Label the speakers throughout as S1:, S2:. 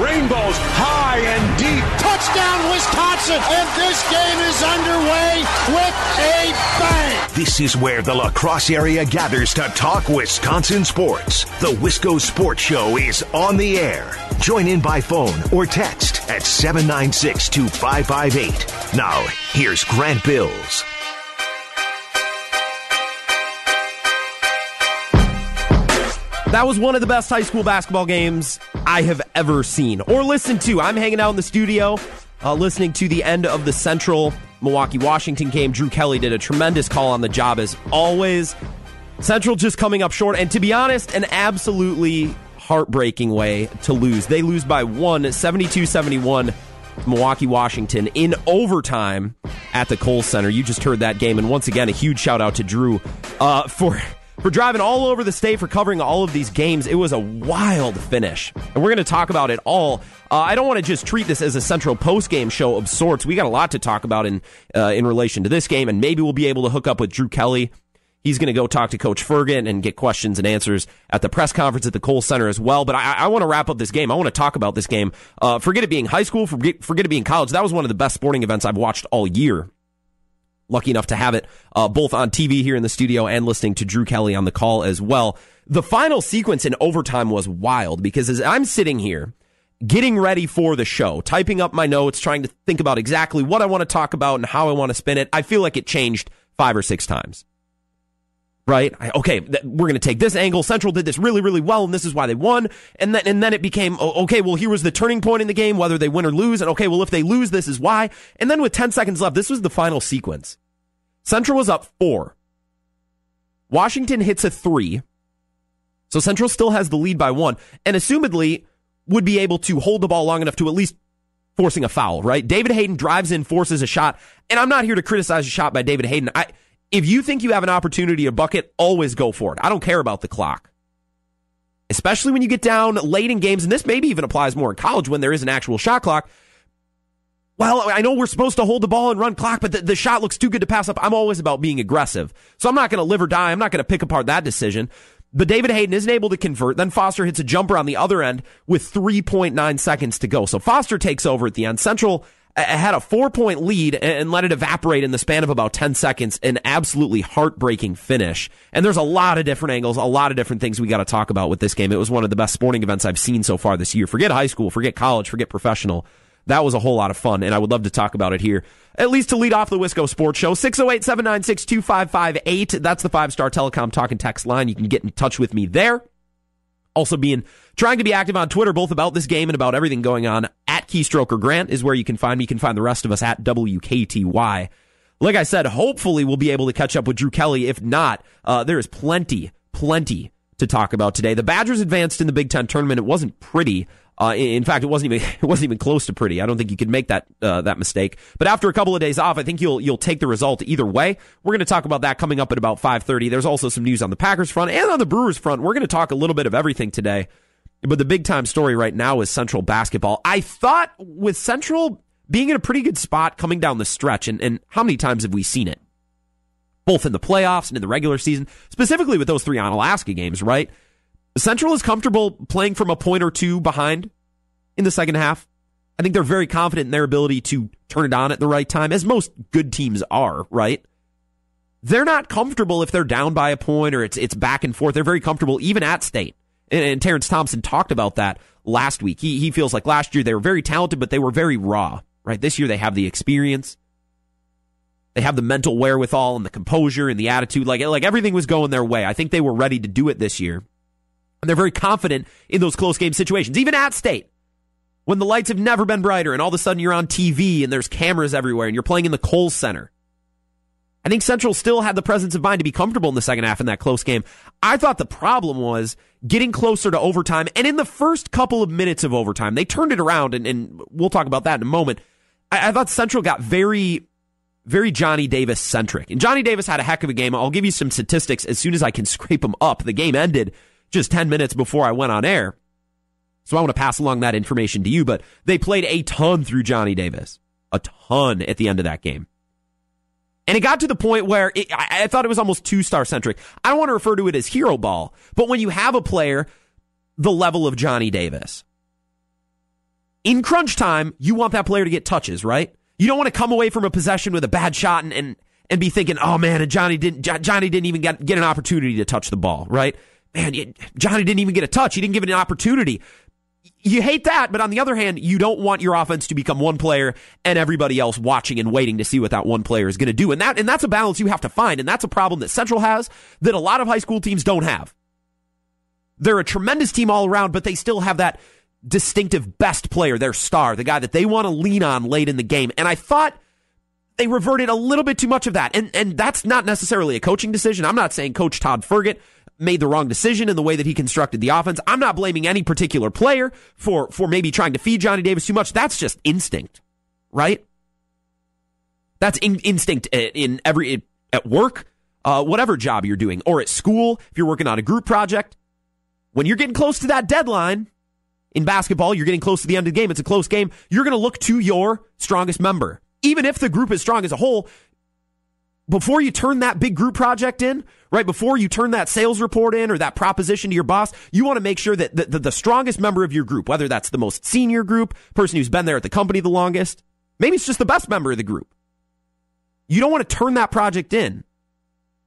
S1: Rainbows high and deep.
S2: Touchdown, Wisconsin! And this game is underway with a bang!
S3: This is where the La Crosse area gathers to talk Wisconsin sports. The Wisco Sports Show is on the air. Join in by phone or text at 796 2558. Now, here's Grant Bills.
S4: That was one of the best high school basketball games I have ever seen or listened to. I'm hanging out in the studio uh, listening to the end of the Central Milwaukee Washington game. Drew Kelly did a tremendous call on the job as always. Central just coming up short, and to be honest, an absolutely heartbreaking way to lose. They lose by one, 72 71. Milwaukee, Washington in overtime at the Kohl Center. You just heard that game, and once again, a huge shout out to Drew uh, for for driving all over the state for covering all of these games. It was a wild finish, and we're going to talk about it all. Uh, I don't want to just treat this as a central post game show of sorts. We got a lot to talk about in uh, in relation to this game, and maybe we'll be able to hook up with Drew Kelly. He's going to go talk to Coach Fergan and get questions and answers at the press conference at the Kohl Center as well. But I, I want to wrap up this game. I want to talk about this game. Uh, forget it being high school. Forget, forget it being college. That was one of the best sporting events I've watched all year lucky enough to have it uh, both on TV here in the studio and listening to Drew Kelly on the call as well. The final sequence in overtime was wild because as I'm sitting here getting ready for the show, typing up my notes, trying to think about exactly what I want to talk about and how I want to spin it, I feel like it changed five or six times. Right? I, okay, th- we're going to take this angle. Central did this really, really well, and this is why they won. And then, and then it became, okay, well, here was the turning point in the game, whether they win or lose. And okay, well, if they lose, this is why. And then with 10 seconds left, this was the final sequence. Central was up four. Washington hits a three. So Central still has the lead by one and assumedly would be able to hold the ball long enough to at least forcing a foul, right? David Hayden drives in, forces a shot. And I'm not here to criticize a shot by David Hayden. I, if you think you have an opportunity to bucket, always go for it. I don't care about the clock. Especially when you get down late in games, and this maybe even applies more in college when there is an actual shot clock well, I know we're supposed to hold the ball and run clock, but the, the shot looks too good to pass up. I'm always about being aggressive. So I'm not going to live or die. I'm not going to pick apart that decision. But David Hayden isn't able to convert. Then Foster hits a jumper on the other end with 3.9 seconds to go. So Foster takes over at the end. Central had a four point lead and let it evaporate in the span of about 10 seconds. An absolutely heartbreaking finish. And there's a lot of different angles, a lot of different things we got to talk about with this game. It was one of the best sporting events I've seen so far this year. Forget high school, forget college, forget professional. That was a whole lot of fun, and I would love to talk about it here. At least to lead off the Wisco Sports Show, 608 796 2558. That's the five star telecom talk and text line. You can get in touch with me there. Also, being trying to be active on Twitter, both about this game and about everything going on. At Keystroker Grant is where you can find me. You can find the rest of us at WKTY. Like I said, hopefully we'll be able to catch up with Drew Kelly. If not, uh, there is plenty, plenty to talk about today. The Badgers advanced in the Big Ten tournament. It wasn't pretty. Uh, in fact, it wasn't even it wasn't even close to pretty. I don't think you could make that uh, that mistake. But after a couple of days off, I think you'll you'll take the result either way. We're going to talk about that coming up at about five thirty. There's also some news on the Packers front and on the Brewers front. We're going to talk a little bit of everything today. But the big time story right now is Central basketball. I thought with Central being in a pretty good spot coming down the stretch, and, and how many times have we seen it? Both in the playoffs and in the regular season, specifically with those three Onalaska games, right? Central is comfortable playing from a point or two behind in the second half. I think they're very confident in their ability to turn it on at the right time, as most good teams are, right? They're not comfortable if they're down by a point or it's it's back and forth. They're very comfortable even at state. And, and Terrence Thompson talked about that last week. He he feels like last year they were very talented, but they were very raw, right? This year they have the experience. They have the mental wherewithal and the composure and the attitude. Like, like everything was going their way. I think they were ready to do it this year. And they're very confident in those close game situations, even at state. When the lights have never been brighter and all of a sudden you're on TV and there's cameras everywhere and you're playing in the Kohl Center. I think Central still had the presence of mind to be comfortable in the second half in that close game. I thought the problem was getting closer to overtime. And in the first couple of minutes of overtime, they turned it around, and, and we'll talk about that in a moment. I, I thought Central got very, very Johnny Davis centric. And Johnny Davis had a heck of a game. I'll give you some statistics as soon as I can scrape them up. The game ended just 10 minutes before I went on air. So I want to pass along that information to you, but they played a ton through Johnny Davis, a ton at the end of that game. And it got to the point where it, I, thought it was almost two star centric. I don't want to refer to it as hero ball, but when you have a player the level of Johnny Davis, in crunch time, you want that player to get touches, right? You don't want to come away from a possession with a bad shot and, and, and be thinking, oh man, and Johnny didn't, Johnny didn't even get, get an opportunity to touch the ball, right? Man, Johnny didn't even get a touch. He didn't give it an opportunity. You hate that, but on the other hand, you don't want your offense to become one player and everybody else watching and waiting to see what that one player is going to do. And that, and that's a balance you have to find. And that's a problem that Central has that a lot of high school teams don't have. They're a tremendous team all around, but they still have that distinctive best player, their star, the guy that they want to lean on late in the game. And I thought they reverted a little bit too much of that. And and that's not necessarily a coaching decision. I'm not saying coach Todd Fergot made the wrong decision in the way that he constructed the offense. I'm not blaming any particular player for for maybe trying to feed Johnny Davis too much. That's just instinct, right? That's in, instinct in every at work, uh, whatever job you're doing, or at school if you're working on a group project. When you're getting close to that deadline, in basketball, you're getting close to the end of the game. It's a close game. You're going to look to your strongest member. Even if the group is strong as a whole, before you turn that big group project in, right before you turn that sales report in or that proposition to your boss, you want to make sure that the, the, the, strongest member of your group, whether that's the most senior group, person who's been there at the company the longest, maybe it's just the best member of the group. You don't want to turn that project in,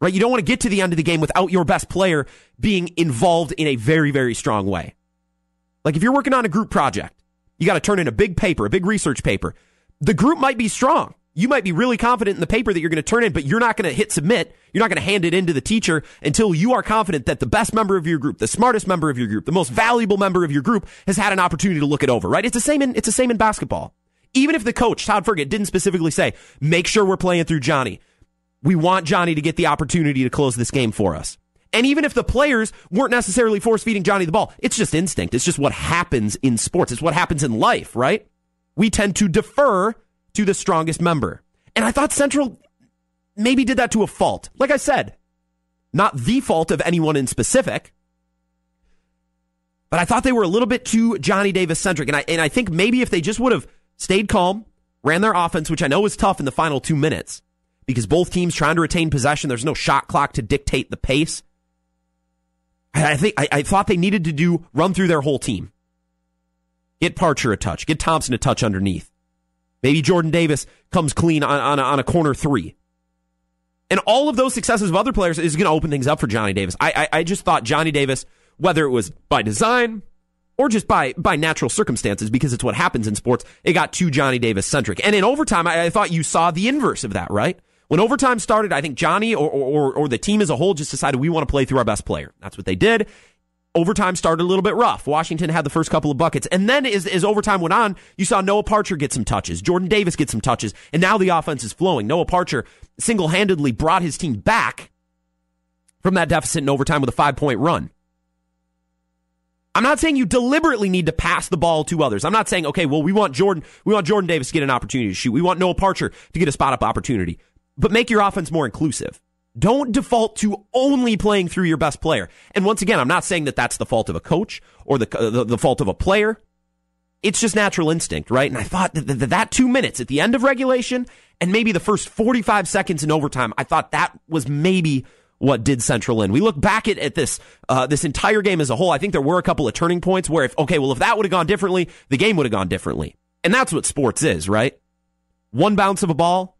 S4: right? You don't want to get to the end of the game without your best player being involved in a very, very strong way. Like if you're working on a group project, you got to turn in a big paper, a big research paper. The group might be strong. You might be really confident in the paper that you're going to turn in, but you're not going to hit submit. You're not going to hand it in to the teacher until you are confident that the best member of your group, the smartest member of your group, the most valuable member of your group has had an opportunity to look it over, right? It's the same in, it's the same in basketball. Even if the coach, Todd Fergot, didn't specifically say, make sure we're playing through Johnny. We want Johnny to get the opportunity to close this game for us. And even if the players weren't necessarily force feeding Johnny the ball, it's just instinct. It's just what happens in sports. It's what happens in life, right? We tend to defer to the strongest member. And I thought Central maybe did that to a fault. Like I said, not the fault of anyone in specific, but I thought they were a little bit too Johnny Davis centric. And I, and I think maybe if they just would have stayed calm, ran their offense, which I know was tough in the final two minutes because both teams trying to retain possession, there's no shot clock to dictate the pace. I think I, I, thought they needed to do run through their whole team. Get Parcher a touch. Get Thompson a touch underneath. Maybe Jordan Davis comes clean on, on, a, on a corner three. And all of those successes of other players is going to open things up for Johnny Davis. I, I, I just thought Johnny Davis, whether it was by design or just by by natural circumstances, because it's what happens in sports, it got too Johnny Davis centric. And in overtime, I, I thought you saw the inverse of that, right? When overtime started, I think Johnny or, or, or the team as a whole just decided we want to play through our best player. That's what they did. Overtime started a little bit rough. Washington had the first couple of buckets. And then as, as overtime went on, you saw Noah Parcher get some touches. Jordan Davis get some touches. And now the offense is flowing. Noah Parcher single handedly brought his team back from that deficit in overtime with a five point run. I'm not saying you deliberately need to pass the ball to others. I'm not saying, okay, well, we want Jordan, we want Jordan Davis to get an opportunity to shoot. We want Noah Parcher to get a spot up opportunity but make your offense more inclusive. Don't default to only playing through your best player. And once again, I'm not saying that that's the fault of a coach or the, the, the, fault of a player. It's just natural instinct, right? And I thought that, that, that two minutes at the end of regulation and maybe the first 45 seconds in overtime, I thought that was maybe what did Central in. We look back at, at this uh, this entire game as a whole. I think there were a couple of turning points where if okay, well if that would have gone differently, the game would have gone differently. And that's what sports is, right? One bounce of a ball,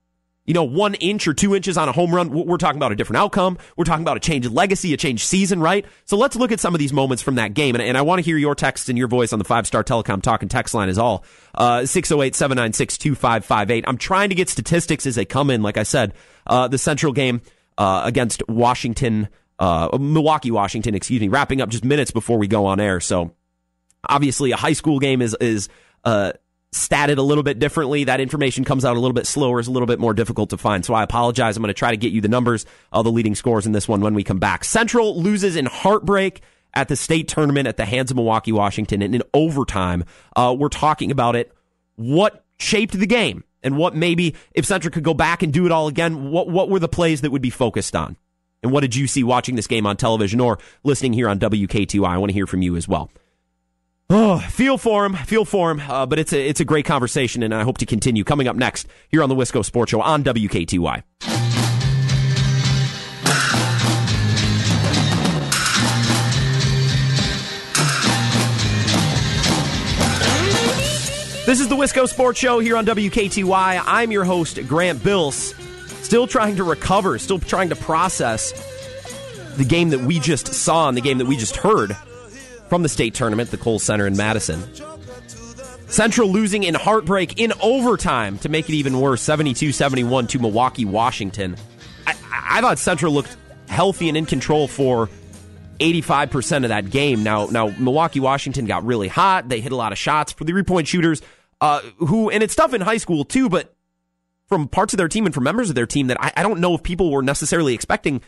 S4: you know, one inch or two inches on a home run, we're talking about a different outcome. We're talking about a change of legacy, a change season, right? So let's look at some of these moments from that game. And, and I want to hear your text and your voice on the five star telecom talk and text line is all. Uh, 608 796 2558. I'm trying to get statistics as they come in. Like I said, uh, the Central game, uh, against Washington, uh, Milwaukee, Washington, excuse me, wrapping up just minutes before we go on air. So obviously a high school game is, is, uh, statted a little bit differently. That information comes out a little bit slower, is a little bit more difficult to find. So I apologize. I'm going to try to get you the numbers of the leading scores in this one when we come back. Central loses in heartbreak at the state tournament at the hands of Milwaukee, Washington, and in overtime. Uh, we're talking about it. What shaped the game? And what maybe if Central could go back and do it all again, what what were the plays that would be focused on? And what did you see watching this game on television or listening here on WKTY? I want to hear from you as well. Oh, feel for him, feel for him. Uh, but it's a it's a great conversation, and I hope to continue. Coming up next here on the Wisco Sports Show on WKTY. This is the Wisco Sports Show here on WKTY. I'm your host, Grant Bills. Still trying to recover, still trying to process the game that we just saw and the game that we just heard from the state tournament, the Kohl Center in Madison. Central losing in heartbreak in overtime to make it even worse, 72 71 to Milwaukee, Washington. I, I thought Central looked healthy and in control for 85% of that game. Now, now Milwaukee, Washington got really hot. They hit a lot of shots for the three point shooters, uh, who, and it's tough in high school too, but from parts of their team and from members of their team that I, I don't know if people were necessarily expecting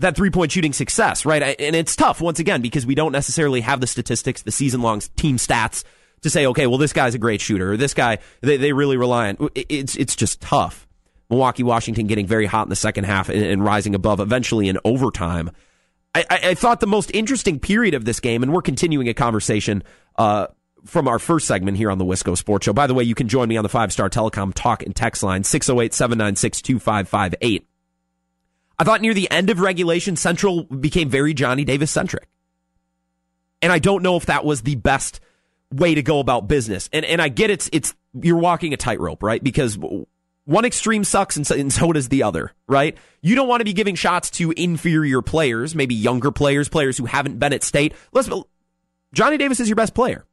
S4: that three point shooting success, right? And it's tough once again because we don't necessarily have the statistics, the season long team stats to say, okay, well, this guy's a great shooter or this guy, they, they really rely on. It's, it's just tough. Milwaukee, Washington getting very hot in the second half and, and rising above eventually in overtime. I, I, thought the most interesting period of this game, and we're continuing a conversation uh, from our first segment here on the Wisco Sports Show. By the way, you can join me on the five star telecom talk and text line 608 796 2558. I thought near the end of regulation, Central became very Johnny Davis centric. And I don't know if that was the best way to go about business. And and I get it's it's you're walking a tightrope, right? Because one extreme sucks and so, and so does the other, right? You don't want to be giving shots to inferior players, maybe younger players, players who haven't been at state. Let's Johnny Davis is your best player.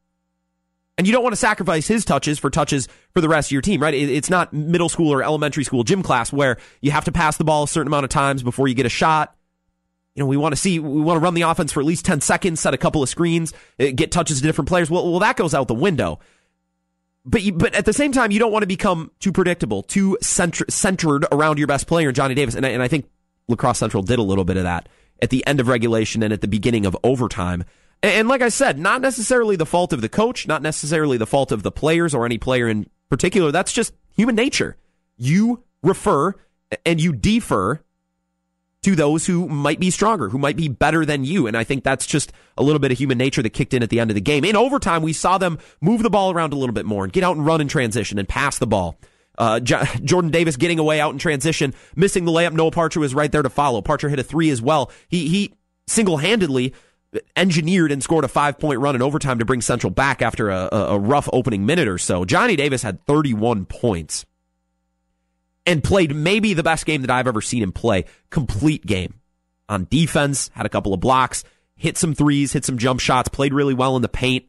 S4: And you don't want to sacrifice his touches for touches for the rest of your team, right? It's not middle school or elementary school gym class where you have to pass the ball a certain amount of times before you get a shot. You know, we want to see, we want to run the offense for at least 10 seconds, set a couple of screens, eh, get touches to different players. Well, well that goes out the window but you, but at the same time, you don't want to become too predictable, too centered around your best player, Johnny Davis. And I, and I think La Crosse Central did a little bit of that at the end of regulation and at the beginning of overtime. And, like I said, not necessarily the fault of the coach, not necessarily the fault of the players or any player in particular. That's just human nature. You refer and you defer to those who might be stronger, who might be better than you. And I think that's just a little bit of human nature that kicked in at the end of the game. In overtime, we saw them move the ball around a little bit more and get out and run in transition and pass the ball. Uh, J- Jordan Davis getting away out in transition, missing the layup. Noah Parcher was right there to follow. Parcher hit a three as well. He, he single handedly engineered and scored a five point run in overtime to bring Central back after a, a rough opening minute or so. Johnny Davis had 31 points and played maybe the best game that I've ever seen him play. Complete game on defense, had a couple of blocks, hit some threes, hit some jump shots, played really well in the paint.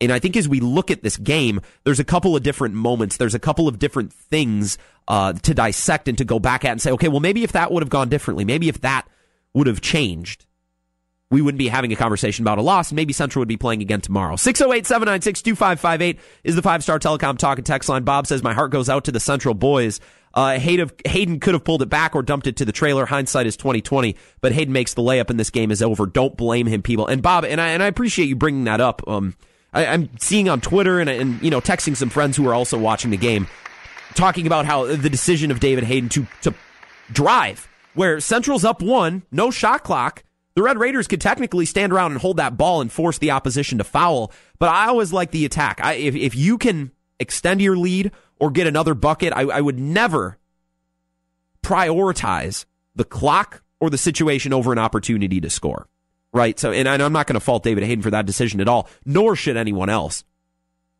S4: And I think as we look at this game, there's a couple of different moments. There's a couple of different things uh, to dissect and to go back at and say, okay, well, maybe if that would have gone differently, maybe if that would have changed, we wouldn't be having a conversation about a loss. Maybe Central would be playing again tomorrow. 608 796 2558 is the five star telecom talk and text line. Bob says, My heart goes out to the Central boys. Uh, Hayden could have pulled it back or dumped it to the trailer. Hindsight is 2020, but Hayden makes the layup and this game is over. Don't blame him, people. And Bob, and I, and I appreciate you bringing that up. Um, I, am seeing on Twitter and, and, you know, texting some friends who are also watching the game, talking about how the decision of David Hayden to, to drive, where Central's up one, no shot clock, the Red Raiders could technically stand around and hold that ball and force the opposition to foul, but I always like the attack. I, if, if you can extend your lead or get another bucket, I, I would never prioritize the clock or the situation over an opportunity to score. Right. So, and I'm not going to fault David Hayden for that decision at all, nor should anyone else.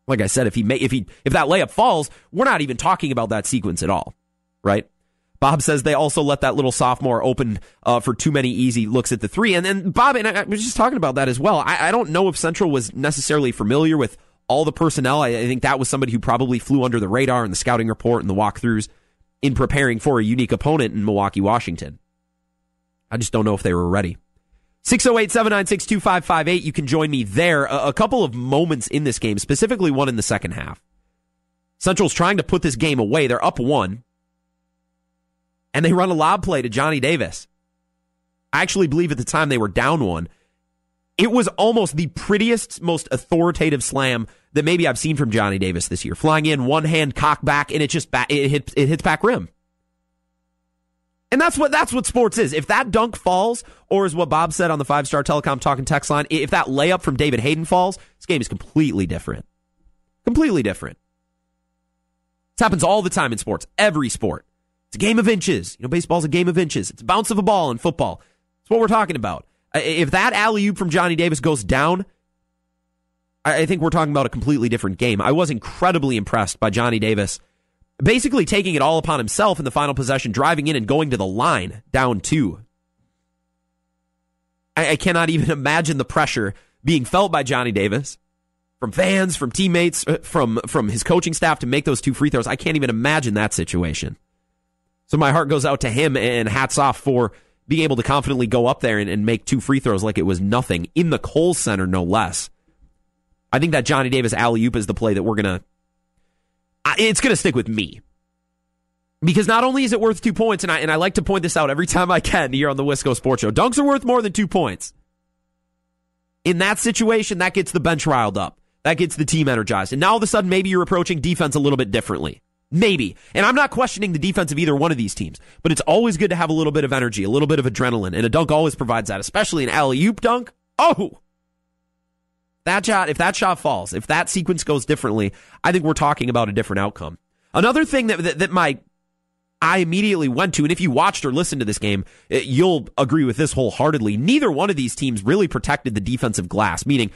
S4: Like I said, if he may, if he, if that layup falls, we're not even talking about that sequence at all. Right. Bob says they also let that little sophomore open uh, for too many easy looks at the three. And then Bob, and I, I was just talking about that as well. I, I, don't know if Central was necessarily familiar with all the personnel. I, I think that was somebody who probably flew under the radar in the scouting report and the walkthroughs in preparing for a unique opponent in Milwaukee, Washington. I just don't know if they were ready. 608 796 2558. You can join me there. A, a couple of moments in this game, specifically one in the second half. Central's trying to put this game away. They're up one and they run a lob play to Johnny Davis. I actually believe at the time they were down one. It was almost the prettiest, most authoritative slam that maybe I've seen from Johnny Davis this year. Flying in, one hand cock back, and it just back, it hits it hits back rim. And that's what that's what sports is. If that dunk falls, or is what Bob said on the five star telecom talking text line, if that layup from David Hayden falls, this game is completely different. Completely different. This happens all the time in sports, every sport. It's a game of inches. You know, baseball's a game of inches. It's a bounce of a ball in football. That's what we're talking about. If that alley oop from Johnny Davis goes down, I think we're talking about a completely different game. I was incredibly impressed by Johnny Davis basically taking it all upon himself in the final possession, driving in and going to the line down two. I, I cannot even imagine the pressure being felt by Johnny Davis from fans, from teammates, uh, from from his coaching staff to make those two free throws. I can't even imagine that situation. So my heart goes out to him and hats off for being able to confidently go up there and, and make two free throws like it was nothing in the Kohl Center, no less. I think that Johnny Davis alley oop is the play that we're gonna. It's gonna stick with me because not only is it worth two points, and I and I like to point this out every time I can here on the Wisco Sports Show. Dunks are worth more than two points. In that situation, that gets the bench riled up. That gets the team energized. And now all of a sudden, maybe you're approaching defense a little bit differently. Maybe. And I'm not questioning the defense of either one of these teams, but it's always good to have a little bit of energy, a little bit of adrenaline, and a dunk always provides that, especially an alley oop dunk. Oh, that shot, if that shot falls, if that sequence goes differently, I think we're talking about a different outcome. Another thing that, that, that my I immediately went to, and if you watched or listened to this game, eh, you'll agree with this wholeheartedly. Neither one of these teams really protected the defensive glass, meaning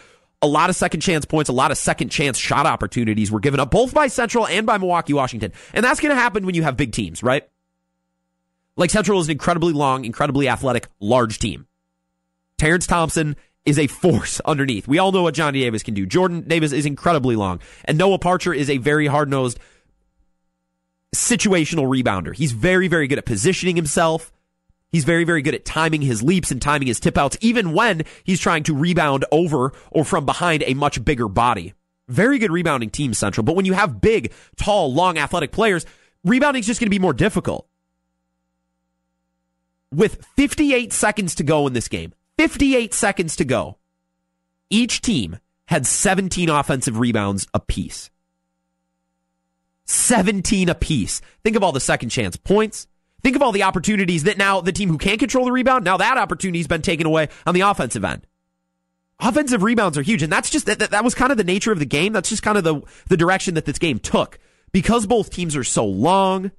S4: a lot of second chance points, a lot of second chance shot opportunities were given up both by Central and by Milwaukee Washington. And that's going to happen when you have big teams, right? Like Central is an incredibly long, incredibly athletic, large team. Terrence Thompson is a force underneath. We all know what Johnny Davis can do. Jordan Davis is incredibly long. And Noah Parcher is a very hard nosed situational rebounder. He's very, very good at positioning himself. He's very, very good at timing his leaps and timing his tip outs, even when he's trying to rebound over or from behind a much bigger body. Very good rebounding team, Central. But when you have big, tall, long, athletic players, rebounding is just going to be more difficult. With 58 seconds to go in this game, 58 seconds to go. Each team had 17 offensive rebounds apiece. 17 apiece. Think of all the second chance points. Think of all the opportunities that now the team who can't control the rebound, now that opportunity's been taken away on the offensive end. Offensive rebounds are huge, and that's just that, that, was kind of the nature of the game. That's just kind of the the direction that this game took. Because both teams are so long,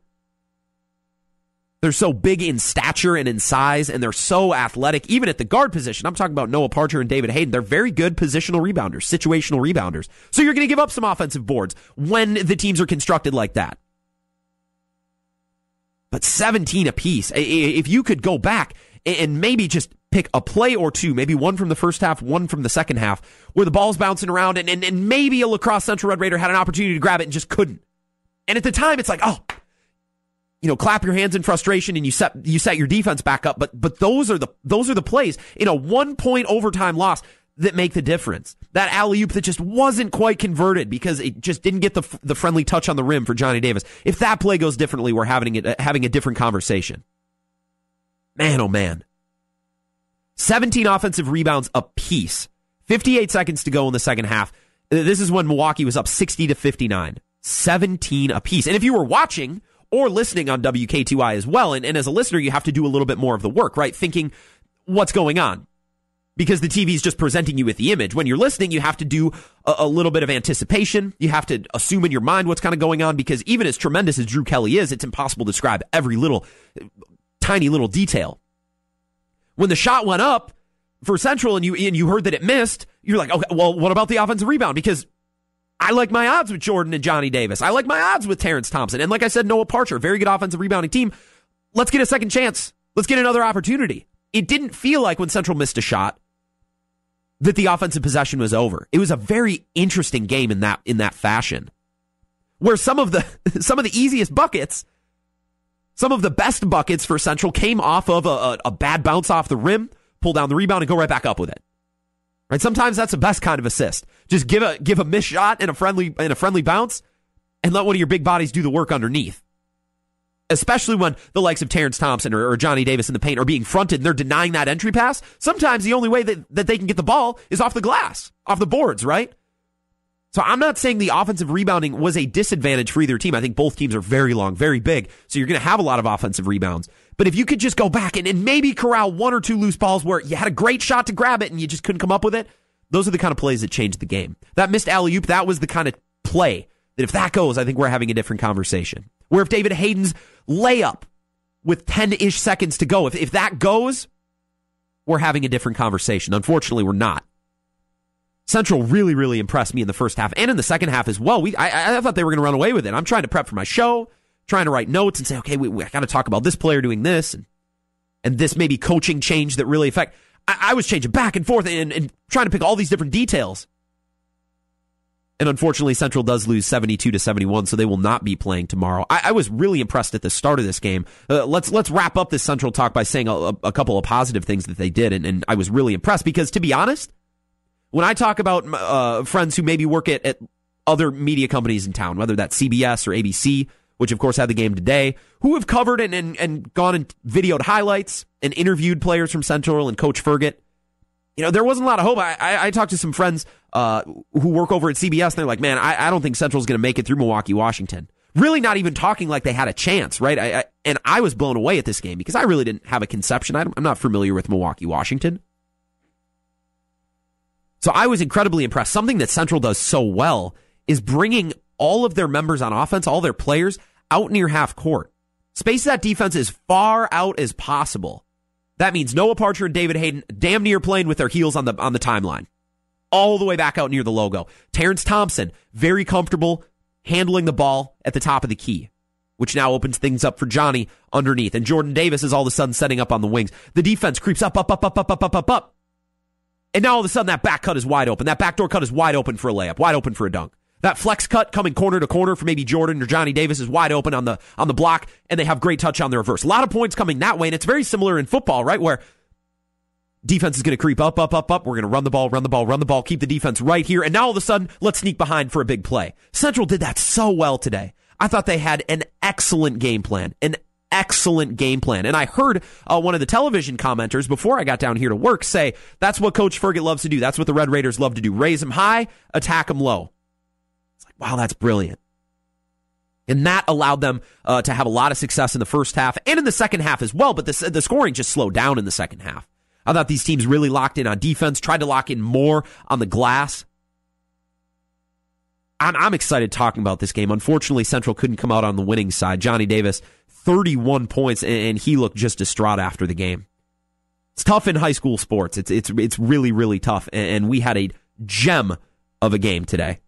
S4: they're so big in stature and in size, and they're so athletic, even at the guard position. I'm talking about Noah Parcher and David Hayden. They're very good positional rebounders, situational rebounders. So you're going to give up some offensive boards when the teams are constructed like that. But 17 apiece. If you could go back and maybe just pick a play or two, maybe one from the first half, one from the second half, where the ball's bouncing around and, and, and maybe a La Crosse Central Red Raider had an opportunity to grab it and just couldn't. And at the time, it's like, oh, you know, clap your hands in frustration and you set you set your defense back up. But but those are the those are the plays in a one point overtime loss that make the difference. That alley oop that just wasn't quite converted because it just didn't get the the friendly touch on the rim for Johnny Davis. If that play goes differently, we're having it uh, having a different conversation. Man, oh man. 17 offensive rebounds apiece. 58 seconds to go in the second half. Uh, this is when Milwaukee was up 60 to 59. 17 apiece. And if you were watching, or listening on WKTY as well. And, and as a listener, you have to do a little bit more of the work, right? Thinking what's going on because the TV is just presenting you with the image. When you're listening, you have to do a, a, little bit of anticipation. You have to assume in your mind what's kind of going on because even as tremendous as Drew Kelly is, it's impossible to describe every little tiny little detail. When the shot went up for Central and you and you heard that it missed, you're like, okay, well, what about the offensive rebound? Because I like my odds with Jordan and Johnny Davis. I like my odds with Terrence Thompson. And like I said, Noah Parcher, very good offensive rebounding team. Let's get a second chance. Let's get another opportunity. It didn't feel like when Central missed a shot that the offensive possession was over. It was a very interesting game in that in that fashion. Where some of the some of the easiest buckets, some of the best buckets for Central came off of a, a, a bad bounce off the rim, pull down the rebound and go right back up with it. Right? Sometimes that's the best kind of assist. Just give a give a miss shot and a friendly and a friendly bounce, and let one of your big bodies do the work underneath. Especially when the likes of Terrence Thompson or, or Johnny Davis in the paint are being fronted and they're denying that entry pass. Sometimes the only way that, that they can get the ball is off the glass, off the boards, right? So I'm not saying the offensive rebounding was a disadvantage for either team. I think both teams are very long, very big. So you're going to have a lot of offensive rebounds. But if you could just go back and, and maybe corral one or two loose balls where you had a great shot to grab it and you just couldn't come up with it, those are the kind of plays that changed the game. That missed alley oop, that was the kind of play that if that goes, I think we're having a different conversation. Where if David Hayden's layup with 10 ish seconds to go, if, if that goes, we're having a different conversation. Unfortunately, we're not. Central really, really impressed me in the first half and in the second half as well. We, I, I thought they were going to run away with it. I'm trying to prep for my show, trying to write notes and say, okay, we, we I got to talk about this player doing this and, and this maybe coaching change that really affect. I, I was changing back and forth and, and trying to pick all these different details. And unfortunately, Central does lose 72 to 71, so they will not be playing tomorrow. I, I was really impressed at the start of this game. Uh, let's let's wrap up this Central talk by saying a, a couple of positive things that they did, and, and, I was really impressed because, to be honest, when I talk about uh, friends who maybe work at, at other media companies in town, whether that's CBS or ABC, which of course had the game today, who have covered and, and, and gone and videoed highlights and interviewed players from Central and Coach Fergot, you know, there wasn't a lot of hope. I, I, I talked to some friends uh, who work over at CBS, and they're like, man, I, I don't think Central's going to make it through Milwaukee, Washington. Really not even talking like they had a chance, right? I, I, and I was blown away at this game because I really didn't have a conception. I'm not familiar with Milwaukee, Washington. So I was incredibly impressed. Something that Central does so well is bringing all of their members on offense, all their players, out near half court. Space that defense as far out as possible. That means Noah Parcher and David Hayden damn near playing with their heels on the on the timeline. All the way back out near the logo. Terrence Thompson, very comfortable handling the ball at the top of the key, which now opens things up for Johnny underneath. And Jordan Davis is all of a sudden setting up on the wings. The defense creeps up, up, up, up, up, up, up, up, up. And now all of a sudden that back cut is wide open. That backdoor cut is wide open for a layup, wide open for a dunk. That flex cut coming corner to corner for maybe Jordan or Johnny Davis is wide open on the on the block, and they have great touch on the reverse. A lot of points coming that way, and it's very similar in football, right? Where defense is going to creep up, up, up, up. We're going to run the ball, run the ball, run the ball, keep the defense right here, and now all of a sudden, let's sneak behind for a big play. Central did that so well today. I thought they had an excellent game plan, an excellent game plan. And I heard uh, one of the television commenters before I got down here to work say that's what Coach Fergot loves to do. That's what the Red Raiders love to do: raise them high, attack them low. Wow, that's brilliant. And that allowed them uh, to have a lot of success in the first half and in the second half as well. But the, the scoring just slowed down in the second half. I thought these teams really locked in on defense, tried to lock in more on the glass. I'm, I'm excited talking about this game. Unfortunately, Central couldn't come out on the winning side. Johnny Davis, 31 points, and he looked just distraught after the game. It's tough in high school sports. It's it's it's really really tough, and we had a gem of a game today.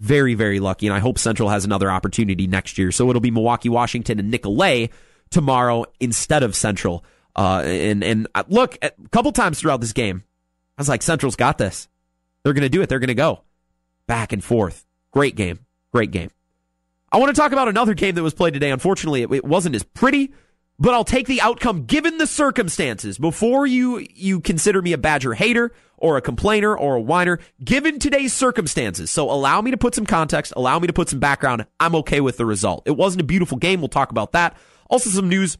S4: Very very lucky, and I hope Central has another opportunity next year. So it'll be Milwaukee, Washington, and Nicolet tomorrow instead of Central. Uh, and and uh, look, a couple times throughout this game, I was like, Central's got this. They're going to do it. They're going to go back and forth. Great game. Great game. I want to talk about another game that was played today. Unfortunately, it, it wasn't as pretty, but I'll take the outcome given the circumstances. Before you you consider me a Badger hater or a complainer or a whiner, given today's circumstances. So allow me to put some context, allow me to put some background. I'm okay with the result. It wasn't a beautiful game. We'll talk about that. Also, some news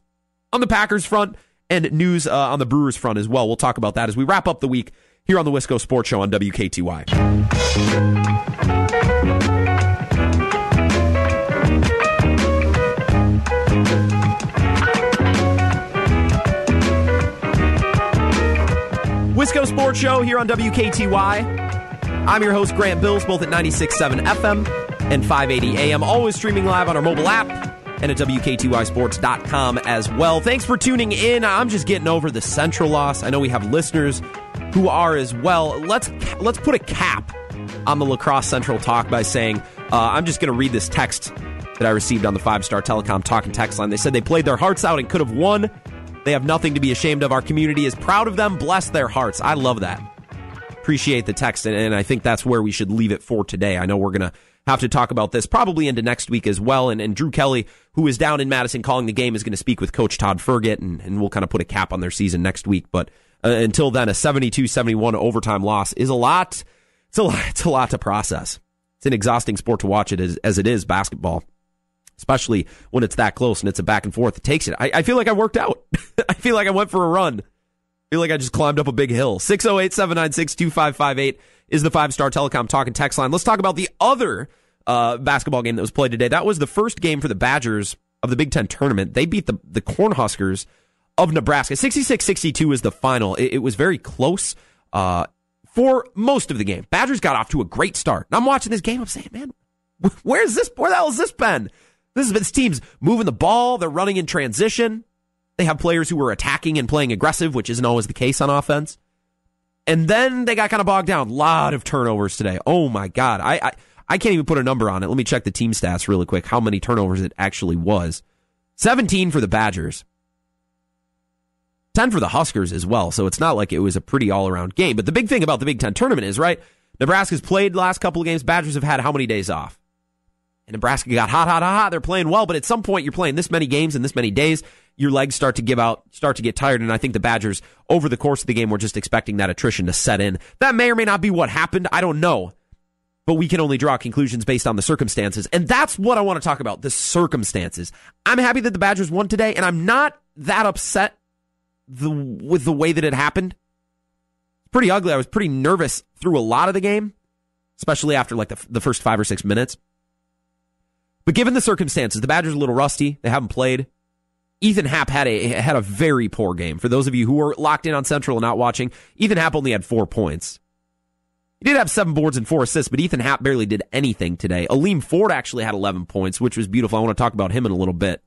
S4: on the Packers front and news uh, on the Brewers front as well. We'll talk about that as we wrap up the week here on the Wisco Sports Show on WKTY. Wisco Sports Show here on WKTY. I'm your host, Grant Bills, both at 96.7 FM and 580 AM. Always streaming live on our mobile app and at WKTYSports.com as well. Thanks for tuning in. I'm just getting over the Central loss. I know we have listeners who are as well. Let's let's put a cap on the La Crosse Central talk by saying uh, I'm just going to read this text that I received on the five star telecom talking text line. They said they played their hearts out and could have won. They have nothing to be ashamed of. Our community is proud of them. Bless their hearts. I love that. Appreciate the text, and I think that's where we should leave it for today. I know we're going to have to talk about this probably into next week as well. And, and Drew Kelly, who is down in Madison calling the game, is going to speak with Coach Todd Fergot, and, and we'll kind of put a cap on their season next week. But uh, until then, a 72 71 overtime loss is a lot. It's a lot. It's a lot to process. It's an exhausting sport to watch it as, as it is basketball especially when it's that close and it's a back and forth. It takes it. I, I feel like I worked out. I feel like I went for a run. I feel like I just climbed up a big hill. 608 796 2558 is the five star telecom talking text line. Let's talk about the other uh, basketball game that was played today. That was the first game for the Badgers of the Big Ten tournament. They beat the, the Cornhuskers of Nebraska. 66 62 is the final. It, it was very close uh, for most of the game. Badgers got off to a great start. And I'm watching this game. I'm saying, man, where's this? Where the hell has this been? This is this team's moving the ball. They're running in transition. They have players who are attacking and playing aggressive, which isn't always the case on offense. And then they got kind of bogged down. A lot of turnovers today. Oh my God. I, I, I can't even put a number on it. Let me check the team stats really quick, how many turnovers it actually was. 17 for the Badgers. 10 for the Huskers as well. So it's not like it was a pretty all around game. But the big thing about the Big Ten tournament is, right? Nebraska's played last couple of games. Badgers have had how many days off? And Nebraska got hot, hot, hot, hot. They're playing well, but at some point you're playing this many games in this many days, your legs start to give out, start to get tired. And I think the Badgers, over the course of the game, were just expecting that attrition to set in. That may or may not be what happened. I don't know. But we can only draw conclusions based on the circumstances. And that's what I want to talk about the circumstances. I'm happy that the Badgers won today, and I'm not that upset the, with the way that it happened. Pretty ugly. I was pretty nervous through a lot of the game, especially after like the, the first five or six minutes. But given the circumstances, the Badgers are a little rusty. They haven't played. Ethan Happ had a had a very poor game. For those of you who are locked in on Central and not watching, Ethan Happ only had four points. He did have seven boards and four assists, but Ethan Happ barely did anything today. Aleem Ford actually had 11 points, which was beautiful. I want to talk about him in a little bit.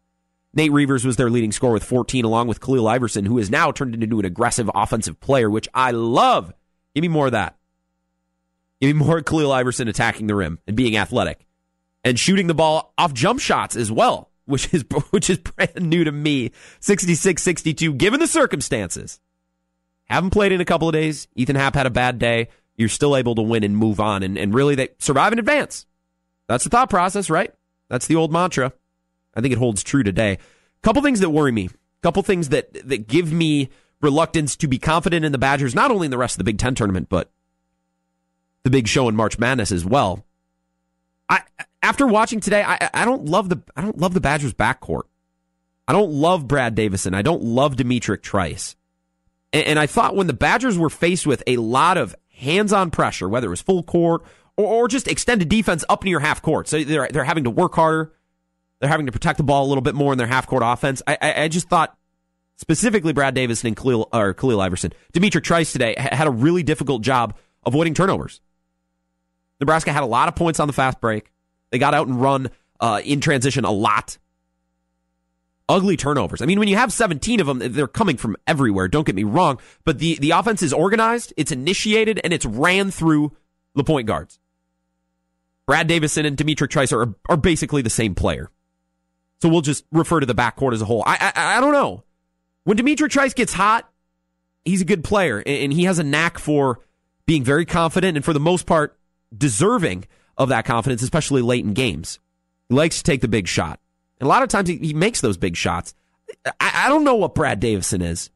S4: Nate Reuvers was their leading scorer with 14, along with Khalil Iverson, who has now turned into an aggressive offensive player, which I love. Give me more of that. Give me more Khalil Iverson attacking the rim and being athletic and shooting the ball off jump shots as well, which is which is brand new to me. 66-62, given the circumstances. Haven't played in a couple of days. Ethan Happ had a bad day. You're still able to win and move on, and, and really they survive in advance. That's the thought process, right? That's the old mantra. I think it holds true today. Couple things that worry me. Couple things that that give me reluctance to be confident in the Badgers, not only in the rest of the Big Ten tournament, but the big show in March Madness as well. I after watching today, I, I don't love the I don't love the Badgers backcourt. I don't love Brad Davison. I don't love D'Mitrik Trice. And, and I thought when the Badgers were faced with a lot of hands-on pressure, whether it was full court or, or just extended defense up near half court, so they're they're having to work harder they're having to protect the ball a little bit more in their half court offense. I, I, I just thought specifically Brad Davison and Khalil, or Khalil Iverson, D'Mitrik Trice today had a really difficult job avoiding turnovers. Nebraska had a lot of points on the fast break. They got out and run uh, in transition a lot. Ugly turnovers. I mean, when you have 17 of them, they're coming from everywhere. Don't get me wrong, but the, the offense is organized, it's initiated, and it's ran through the point guards. Brad Davison and D'Mitrik Trice are, are basically the same player. So we'll just refer to the backcourt as a whole. I, I, I don't know. When D'Mitrik Trice gets hot, he's a good player, and he has a knack for being very confident and for the most part deserving of that confidence, especially late in games. He likes to take the big shot. And a lot of times he, he makes those big shots. I, I don't know what Brad Davison is.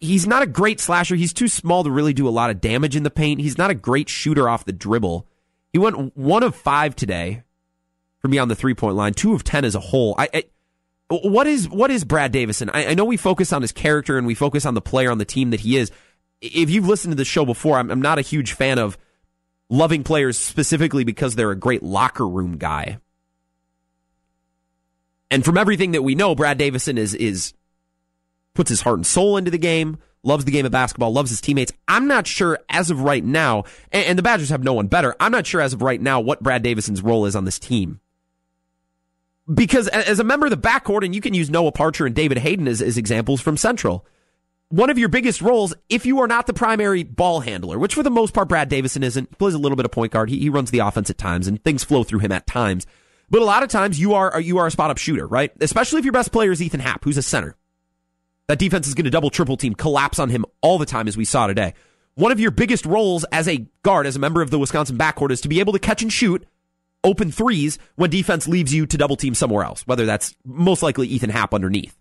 S4: He's not a great slasher. He's too small to really do a lot of damage in the paint. He's not a great shooter off the dribble. He went one of five today for me on the three point line, two of ten as a whole. I, I what is what is Brad Davison? I, I, know we focus on his character and we focus on the player on the team that he is. If you've listened to the show before, I'm, I'm not a huge fan of loving players specifically because they're a great locker room guy. And from everything that we know, Brad Davison is is puts his heart and soul into the game, loves the game of basketball, loves his teammates. I'm not sure as of right now, and, and the Badgers have no one better. I'm not sure as of right now what Brad Davison's role is on this team because as a member of the backcourt, and you can use Noah Parcher and David Hayden as, as examples from Central, one of your biggest roles, if you are not the primary ball handler, which for the most part Brad Davison isn't, he plays a little bit of point guard. He, he runs the offense at times, and things flow through him at times. But a lot of times you are you are a spot up shooter, right? Especially if your best player is Ethan Happ, who's a center. That defense is going to double triple team, collapse on him all the time, as we saw today. One of your biggest roles as a guard, as a member of the Wisconsin backcourt, is to be able to catch and shoot open threes when defense leaves you to double team somewhere else, whether that's most likely Ethan Happ underneath.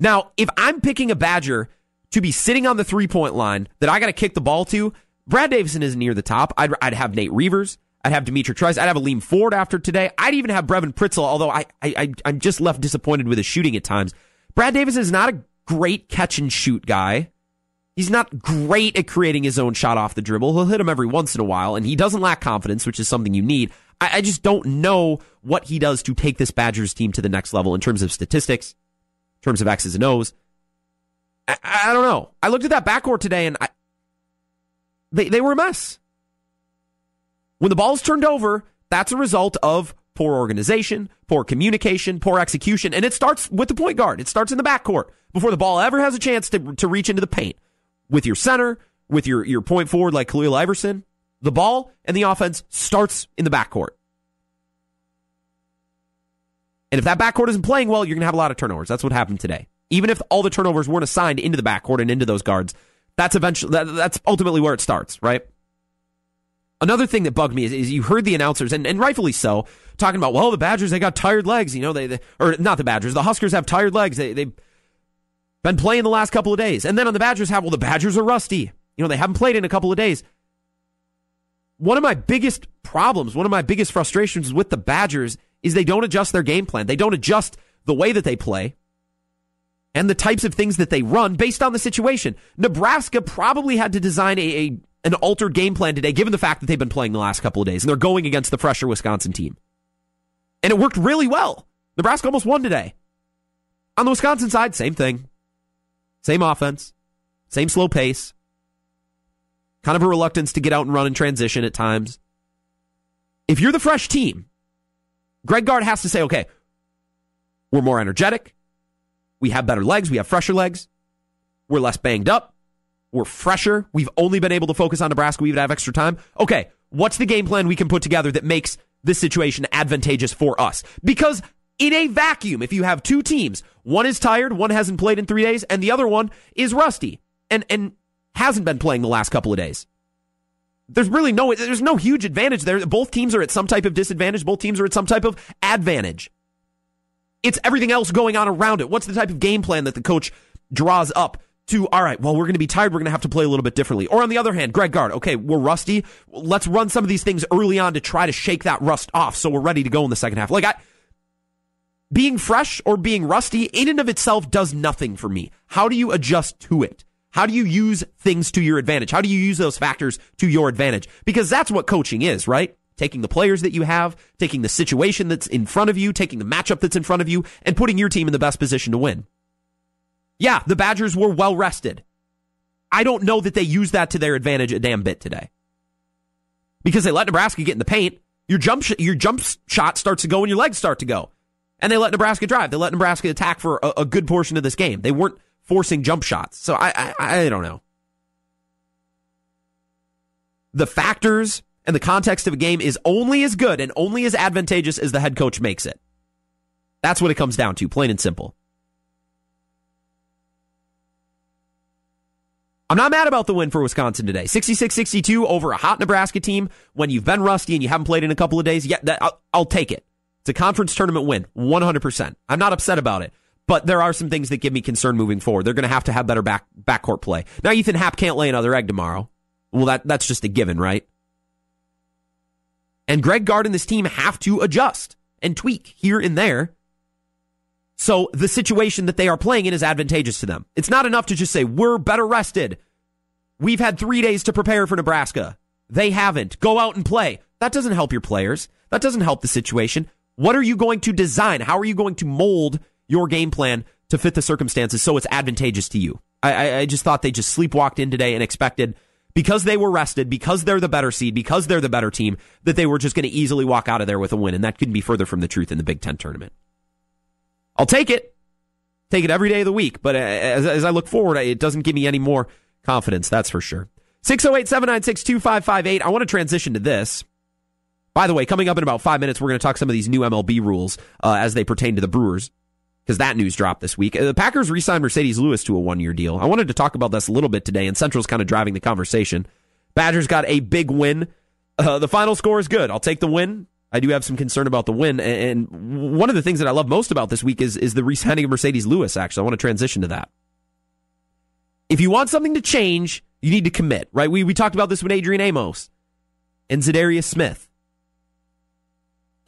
S4: Now, if I'm picking a Badger to be sitting on the three point line that I got to kick the ball to, Brad Davison is near the top. I'd, I'd have Nate Reuvers. I'd have D'Mitrik Trice. I'd have Aleem Ford after today. I'd even have Brevin Pritzl, although I, I, I'm just left disappointed with his shooting at times. Brad Davison is not a great catch and shoot guy. He's not great at creating his own shot off the dribble. He'll hit him every once in a while, and he doesn't lack confidence, which is something you need. I, I just don't know what he does to take this Badgers team to the next level in terms of statistics, terms of X's and O's. I, I don't know. I looked at that backcourt today, and I, they, they were a mess. When the ball's turned over, that's a result of poor organization, poor communication, poor execution, and it starts with the point guard. It starts in the backcourt before the ball ever has a chance to, to reach into the paint. With your center, with your, your point forward like Khalil Iverson, the ball and the offense starts in the backcourt. And if that backcourt isn't playing well, you're going to have a lot of turnovers. That's what happened today. Even if all the turnovers weren't assigned into the backcourt and into those guards, that's eventually that, that's ultimately where it starts, right? Another thing that bugged me is, is you heard the announcers, and, and rightfully so, talking about, well, the Badgers, they got tired legs. You know, they, they or not the Badgers, the Huskers have tired legs. They, they've been playing the last couple of days. And then on the Badgers have, well, the Badgers are rusty. You know, they haven't played in a couple of days. One of my biggest problems, one of my biggest frustrations with the Badgers is they don't adjust their game plan. They don't adjust the way that they play and the types of things that they run based on the situation. Nebraska probably had to design a, a an altered game plan today, given the fact that they've been playing the last couple of days and they're going against the fresher Wisconsin team. And it worked really well. Nebraska almost won today. On the Wisconsin side, same thing. Same offense, same slow pace, kind of a reluctance to get out and run in transition at times. If you're the fresh team, Greg Gard has to say, okay, we're more energetic. We have better legs. We have fresher legs. We're less banged up. We're fresher. We've only been able to focus on Nebraska. We would have extra time. Okay, what's the game plan we can put together that makes this situation advantageous for us? Because in a vacuum, if you have two teams, one is tired, one hasn't played in three days, and the other one is rusty and, and hasn't been playing the last couple of days. There's really no, there's no huge advantage there. Both teams are at some type of disadvantage. Both teams are at some type of advantage. It's everything else going on around it. What's the type of game plan that the coach draws up to, all right, well, we're going to be tired. We're going to have to play a little bit differently. Or on the other hand, Greg Gard, okay, we're rusty. Let's run some of these things early on to try to shake that rust off so we're ready to go in the second half. Like, I, being fresh or being rusty in and of itself does nothing for me. How do you adjust to it? How do you use things to your advantage? How do you use those factors to your advantage? Because that's what coaching is, right? Taking the players that you have, taking the situation that's in front of you, taking the matchup that's in front of you, and putting your team in the best position to win. Yeah, the Badgers were well rested. I don't know that they used that to their advantage a damn bit today. Because they let Nebraska get in the paint, your jump sh- your jump shot starts to go and your legs start to go. And they let Nebraska drive. They let Nebraska attack for a, a good portion of this game. They weren't forcing jump shots. So I, I, I don't know. The factors and the context of a game is only as good and only as advantageous as the head coach makes it. That's what it comes down to, plain and simple. I'm not mad about the win for Wisconsin today. 66-62 over a hot Nebraska team when you've been rusty and you haven't played in a couple of days. Yeah, that, I'll, I'll take it. It's a conference tournament win, 100%. I'm not upset about it, but there are some things that give me concern moving forward. They're going to have to have better back backcourt play. Now Ethan Happ can't lay another egg tomorrow. Well, that that's just a given, right? And Greg Gard and this team have to adjust and tweak here and there. So the situation that they are playing in is advantageous to them. It's not enough to just say, we're better rested. We've had three days to prepare for Nebraska. They haven't. Go out and play. That doesn't help your players. That doesn't help the situation. What are you going to design? How are you going to mold your game plan to fit the circumstances so it's advantageous to you? I, I, just thought they just sleepwalked in today and expected because they were rested, because they're the better seed, because they're the better team, that they were just going to easily walk out of there with a win. And that couldn't be further from the truth in the Big Ten tournament. I'll take it. Take it every day of the week. But as, as I look forward, it doesn't give me any more confidence, that's for sure. 608 796 2558. I want to transition to this. By the way, coming up in about five minutes, we're going to talk some of these new MLB rules uh, as they pertain to the Brewers because that news dropped this week. Uh, the Packers re signed Marcedes Lewis to a one year deal. I wanted to talk about this a little bit today, and Central's kind of driving the conversation. Badgers got a big win. Uh, the final score is good. I'll take the win. I do have some concern about the win. And one of the things that I love most about this week is, is the re signing of Marcedes Lewis, actually. I want to transition to that. If you want something to change, you need to commit, right? We, we talked about this with Adrian Amos and Za'Darius Smith.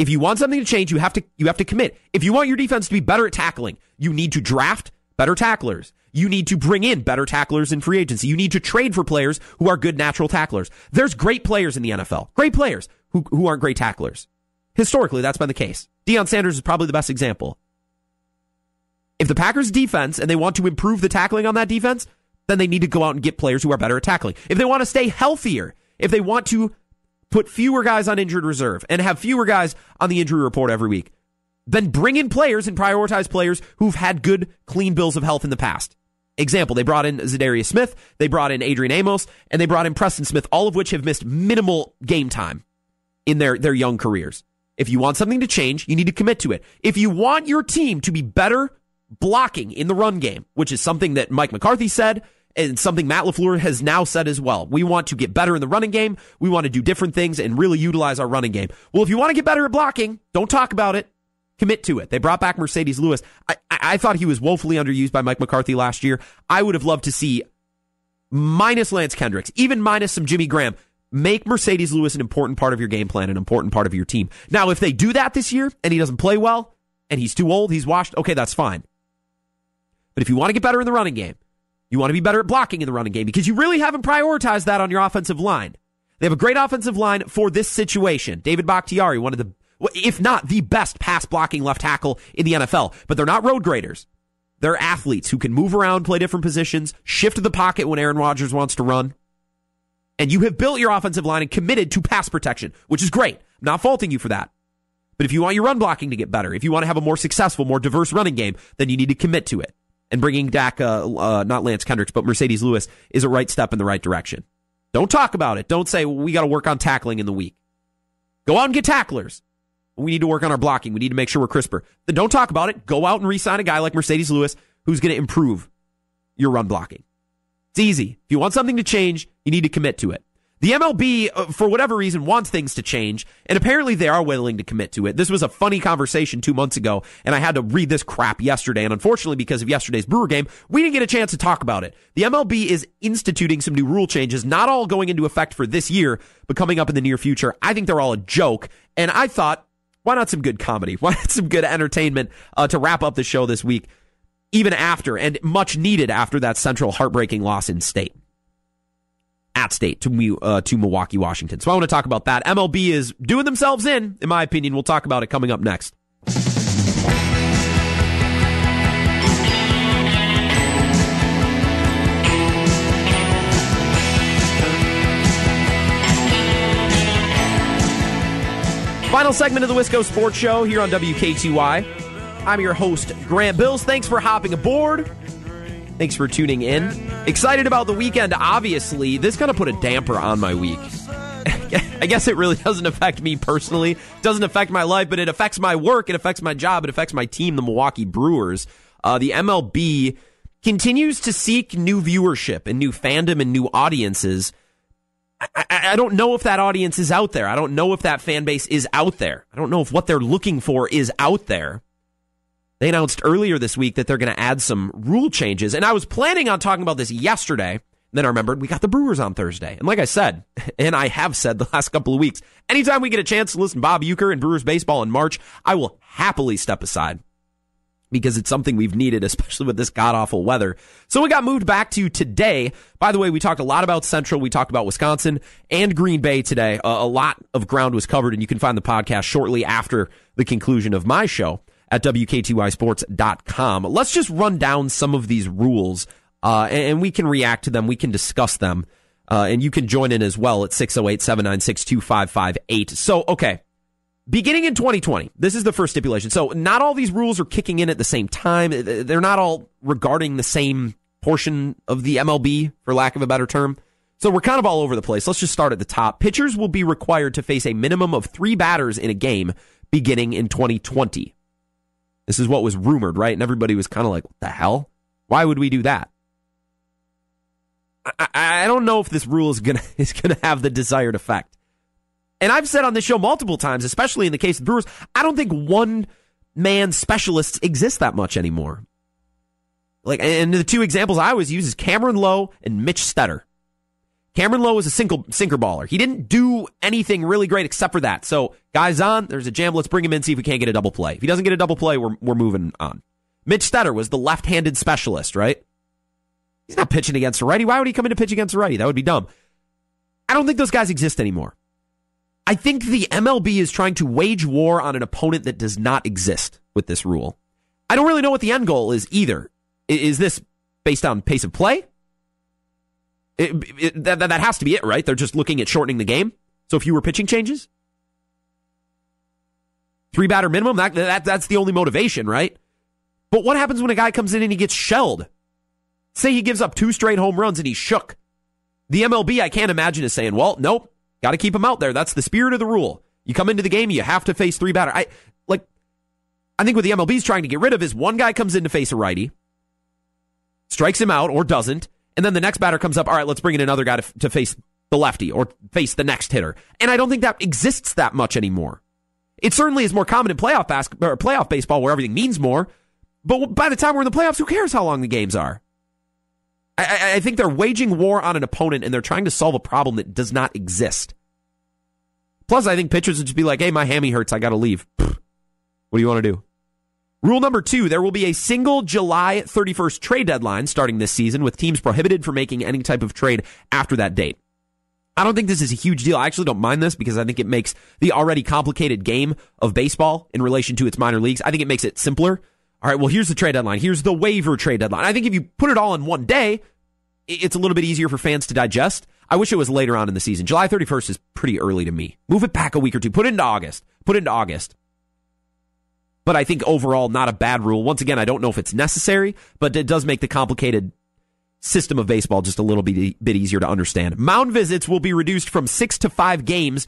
S4: If you want something to change, you have to you have to commit. If you want your defense to be better at tackling, you need to draft better tacklers. You need to bring in better tacklers in free agency. You need to trade for players who are good natural tacklers. There's great players in the NFL, great players who, who aren't great tacklers. Historically, that's been the case. Deion Sanders is probably the best example. If the Packers defense and they want to improve the tackling on that defense, then they need to go out and get players who are better at tackling. If they want to stay healthier, if they want to put fewer guys on injured reserve and have fewer guys on the injury report every week, then bring in players and prioritize players who've had good, clean bills of health in the past. Example, they brought in Za'Darius Smith, they brought in Adrian Amos, and they brought in Preston Smith, all of which have missed minimal game time in their, their young careers. If you want something to change, you need to commit to it. If you want your team to be better blocking in the run game, which is something that Mike McCarthy said, and something Matt LaFleur has now said as well. We want to get better in the running game. We want to do different things and really utilize our running game. Well, if you want to get better at blocking, don't talk about it. Commit to it. They brought back Marcedes Lewis. I, I thought he was woefully underused by Mike McCarthy last year. I would have loved to see minus Lance Kendricks, even minus some Jimmy Graham. Make Marcedes Lewis an important part of your game plan, an important part of your team. Now, if they do that this year and he doesn't play well and he's too old, he's washed, okay, that's fine. But if you want to get better in the running game, you want to be better at blocking in the running game because you really haven't prioritized that on your offensive line. They have a great offensive line for this situation. David Bakhtiari, one of the, if not the best pass blocking left tackle in the NFL, but they're not road graders. They're athletes who can move around, play different positions, shift the pocket when Aaron Rodgers wants to run. And you have built your offensive line and committed to pass protection, which is great. I'm not faulting you for that. But if you want your run blocking to get better, if you want to have a more successful, more diverse running game, then you need to commit to it and bringing Dak, uh, uh, not Lance Kendricks, but Marcedes Lewis is a right step in the right direction. Don't talk about it. Don't say well, we got to work on tackling in the week. Go out and get tacklers. We need to work on our blocking. We need to make sure we're crisper. Then don't talk about it. Go out and re-sign a guy like Marcedes Lewis who's going to improve your run blocking. It's easy. If you want something to change, you need to commit to it. The MLB, uh, for whatever reason, wants things to change, and apparently they are willing to commit to it. This was a funny conversation two months ago, and I had to read this crap yesterday, and unfortunately, because of yesterday's Brewer game, we didn't get a chance to talk about it. The MLB is instituting some new rule changes, not all going into effect for this year, but coming up in the near future. I think they're all a joke, and I thought, why not some good comedy? Why not some good entertainment uh, to wrap up the show this week, even after, and much needed after that central heartbreaking loss in state at state to uh, to Milwaukee, Washington. So I want to talk about that. MLB is doing themselves in, in my opinion. We'll talk about it coming up next. Final segment of the Wisco Sports Show here on WKTY. I'm your host, Grant Bills. Thanks for hopping aboard. Thanks for tuning in. Excited about the weekend, obviously. This kind of put a damper on my week. I guess it really doesn't affect me personally. It doesn't affect my life, but it affects my work. It affects my job. It affects my team, the Milwaukee Brewers. Uh, the MLB continues to seek new viewership and new fandom and new audiences. I, I, I, don't know if that audience is out there. I don't know if that fan base is out there. I don't know if what they're looking for is out there. They announced earlier this week that they're going to add some rule changes. And I was planning on talking about this yesterday. Then I remembered we got the Brewers on Thursday. And like I said, and I have said the last couple of weeks, anytime we get a chance to listen to Bob Uecker and Brewers baseball in March, I will happily step aside because it's something we've needed, especially with this god awful weather. So we got moved back to today. By the way, we talked a lot about Central. We talked about Wisconsin and Green Bay today. a lot of ground was covered, and you can find the podcast shortly after the conclusion of my show at WKTYsports.com. Let's just run down some of these rules, uh, and, we can react to them. We can discuss them. Uh, and you can join in as well at 608 796 2558. So, okay. Beginning in 2020, this is the first stipulation. So, not all these rules are kicking in at the same time. They're not all regarding the same portion of the MLB, for lack of a better term. So, we're kind of all over the place. Let's just start at the top. Pitchers will be required to face a minimum of three batters in a game beginning in 2020. This is what was rumored, right? And everybody was kind of like, what the hell? Why would we do that? I, I don't know if this rule is gonna is gonna have the desired effect. And I've said on this show multiple times, especially in the case of Brewers, I don't think one man specialists exist that much anymore. Like, and the two examples I always use is Cameron Loe and Mitch Stetter. Cameron Loe was a single sinker baller. He didn't do anything really great except for that. So guys on, there's a jam. Let's bring him in, see if we can't get a double play. If he doesn't get a double play, we're we're moving on. Mitch Stetter was the left-handed specialist, right? He's not pitching against a righty. Why would he come in to pitch against a righty? That would be dumb. I don't think those guys exist anymore. I think the MLB is trying to wage war on an opponent that does not exist with this rule. I don't really know what the end goal is either. Is this based on pace of play? It, it, that, that has to be it, right? They're just looking at shortening the game. So fewer pitching changes? Three batter minimum? That, that, that's the only motivation, right? But what happens when a guy comes in and he gets shelled? Say he gives up two straight home runs and he's shook. The MLB, I can't imagine, is saying, well, nope, got to keep him out there. That's the spirit of the rule. You come into the game, you have to face three batter. I like. I think what the MLB is trying to get rid of is one guy comes in to face a righty, strikes him out or doesn't, and then the next batter comes up. All right, let's bring in another guy to, to face the lefty or face the next hitter. And I don't think that exists that much anymore. It certainly is more common in playoff or playoff baseball where everything means more. But by the time we're in the playoffs, who cares how long the games are? I, I, think they're waging war on an opponent and they're trying to solve a problem that does not exist. Plus, I think pitchers would just be like, hey, my hammy hurts. I got to leave. What do you want to do? Rule number two there will be a single July 31st trade deadline starting this season, with teams prohibited from making any type of trade after that date. I don't think this is a huge deal. I actually don't mind this because I think it makes the already complicated game of baseball in relation to its minor leagues, I think it makes it simpler. All right, well, here's the trade deadline. Here's the waiver trade deadline. I think if you put it all in one day, it's a little bit easier for fans to digest. I wish it was later on in the season. July 31st is pretty early to me. Move it back a week or two. Put it into August. Put it into August. But I think overall, not a bad rule. Once again, I don't know if it's necessary, but it does make the complicated system of baseball just a little bit, bit easier to understand. Mound visits will be reduced from six to five games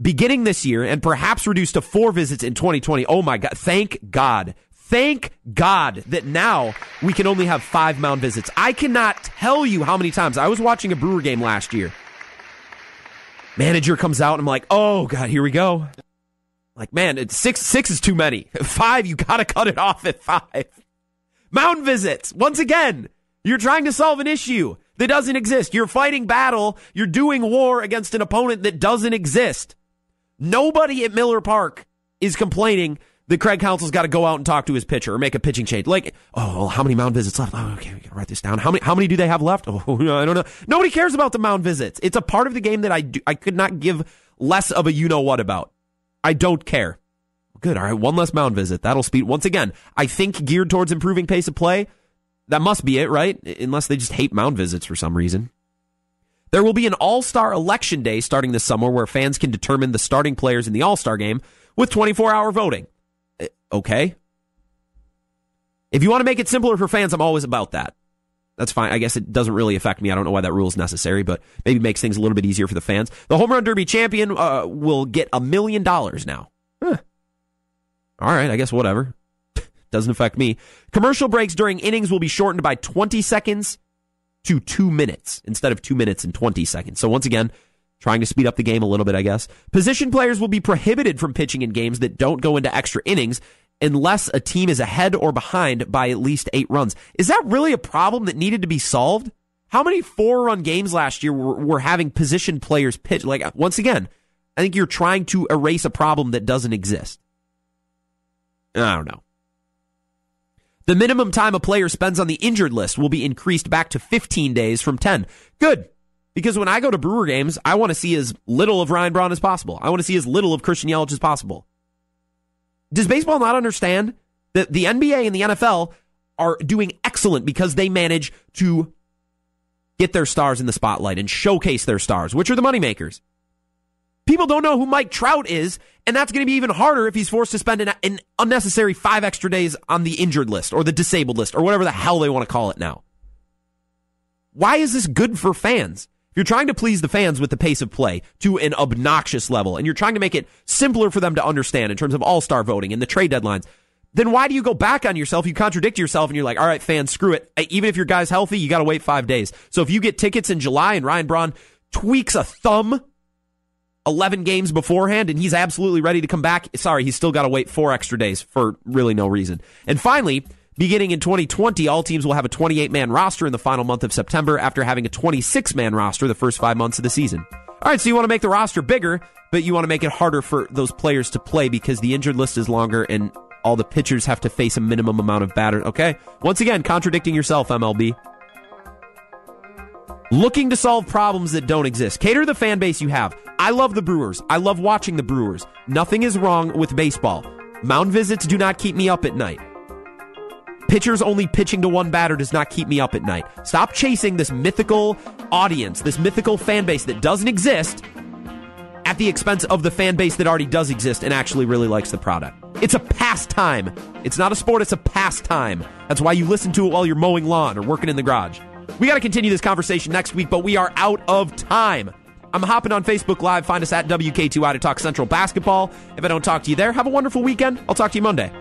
S4: beginning this year and perhaps reduced to four visits in 2020. Oh my God. Thank God. Thank God that now we can only have five mound visits. I cannot tell you how many times I was watching a Brewer game last year. Manager comes out and I'm like, oh God, here we go. Like, man, six six is too many. Five, you gotta cut it off at five. Mound visits. Once again, you're trying to solve an issue that doesn't exist. You're fighting battle. You're doing war against an opponent that doesn't exist. Nobody at Miller Park is complaining that Craig Counsell's got to go out and talk to his pitcher or make a pitching change. Like, oh, how many mound visits left? Oh, okay, we gotta write this down. How many? How many do they have left? Oh, I don't know. Nobody cares about the mound visits. It's a part of the game that I do, I could not give less of a you know what about. I don't care. Good. All right, one less mound visit. That'll speed. Once again, I think geared towards improving pace of play. That must be it, right? Unless they just hate mound visits for some reason. There will be an All Star Election Day starting this summer where fans can determine the starting players in the All Star game with 24 hour voting. Eh, okay. If you want to make it simpler for fans, I'm always about that. That's fine. I guess it doesn't really affect me. I don't know why that rule is necessary, but maybe makes things a little bit easier for the fans. The home run derby champion uh, will get a million dollars now. Huh. All right, I guess whatever. Doesn't affect me. Commercial breaks during innings will be shortened by 20 seconds to two minutes instead of two minutes and 20 seconds. So once again, trying to speed up the game a little bit, I guess. Position players will be prohibited from pitching in games that don't go into extra innings unless a team is ahead or behind by at least eight runs. Is that really a problem that needed to be solved? How many four run games last year were, were having position players pitch? Like, once again, I think you're trying to erase a problem that doesn't exist. I don't know. The minimum time a player spends on the injured list will be increased back to 15 days from 10. Good. Because when I go to Brewer games, I want to see as little of Ryan Braun as possible. I want to see as little of Christian Yelich as possible. Does baseball not understand that the NBA and the NFL are doing excellent because they manage to get their stars in the spotlight and showcase their stars, which are the moneymakers? People don't know who Mike Trout is, and that's going to be even harder if he's forced to spend an, an, unnecessary five extra days on the injured list or the disabled list or whatever the hell they want to call it now. Why is this good for fans? You're trying to please the fans with the pace of play to an obnoxious level and you're trying to make it simpler for them to understand in terms of all star voting and the trade deadlines, then why do you go back on yourself? You contradict yourself and you're like, all right, fans, screw it. Even if your guy's healthy, you got to wait five days. So if you get tickets in July and Ryan Braun tweaks a thumb 11 games beforehand and he's absolutely ready to come back. Sorry, he's still got to wait four extra days for really no reason. And finally, beginning in 2020, all teams will have a 28 man roster in the final month of September after having a 26 man roster the first five months of the season. All right, so you want to make the roster bigger, but you want to make it harder for those players to play because the injured list is longer and all the pitchers have to face a minimum amount of batter. Okay? Once again, contradicting yourself, MLB looking to solve problems that don't exist. Cater the fan base you have. I love the Brewers. I love watching the Brewers. Nothing is wrong with baseball. Mound visits do not keep me up at night. Pitchers only pitching to one batter does not keep me up at night. Stop chasing this mythical audience, this mythical fan base that doesn't exist, at the expense of the fan base that already does exist and actually really likes the product. It's a pastime. It's not a sport, it's a pastime. That's why you listen to it while you're mowing lawn or working in the garage. We got to continue this conversation next week, but we are out of time. I'm hopping on Facebook Live. Find us at WKTY to talk Central basketball. If I don't talk to you there, have a wonderful weekend. I'll talk to you Monday.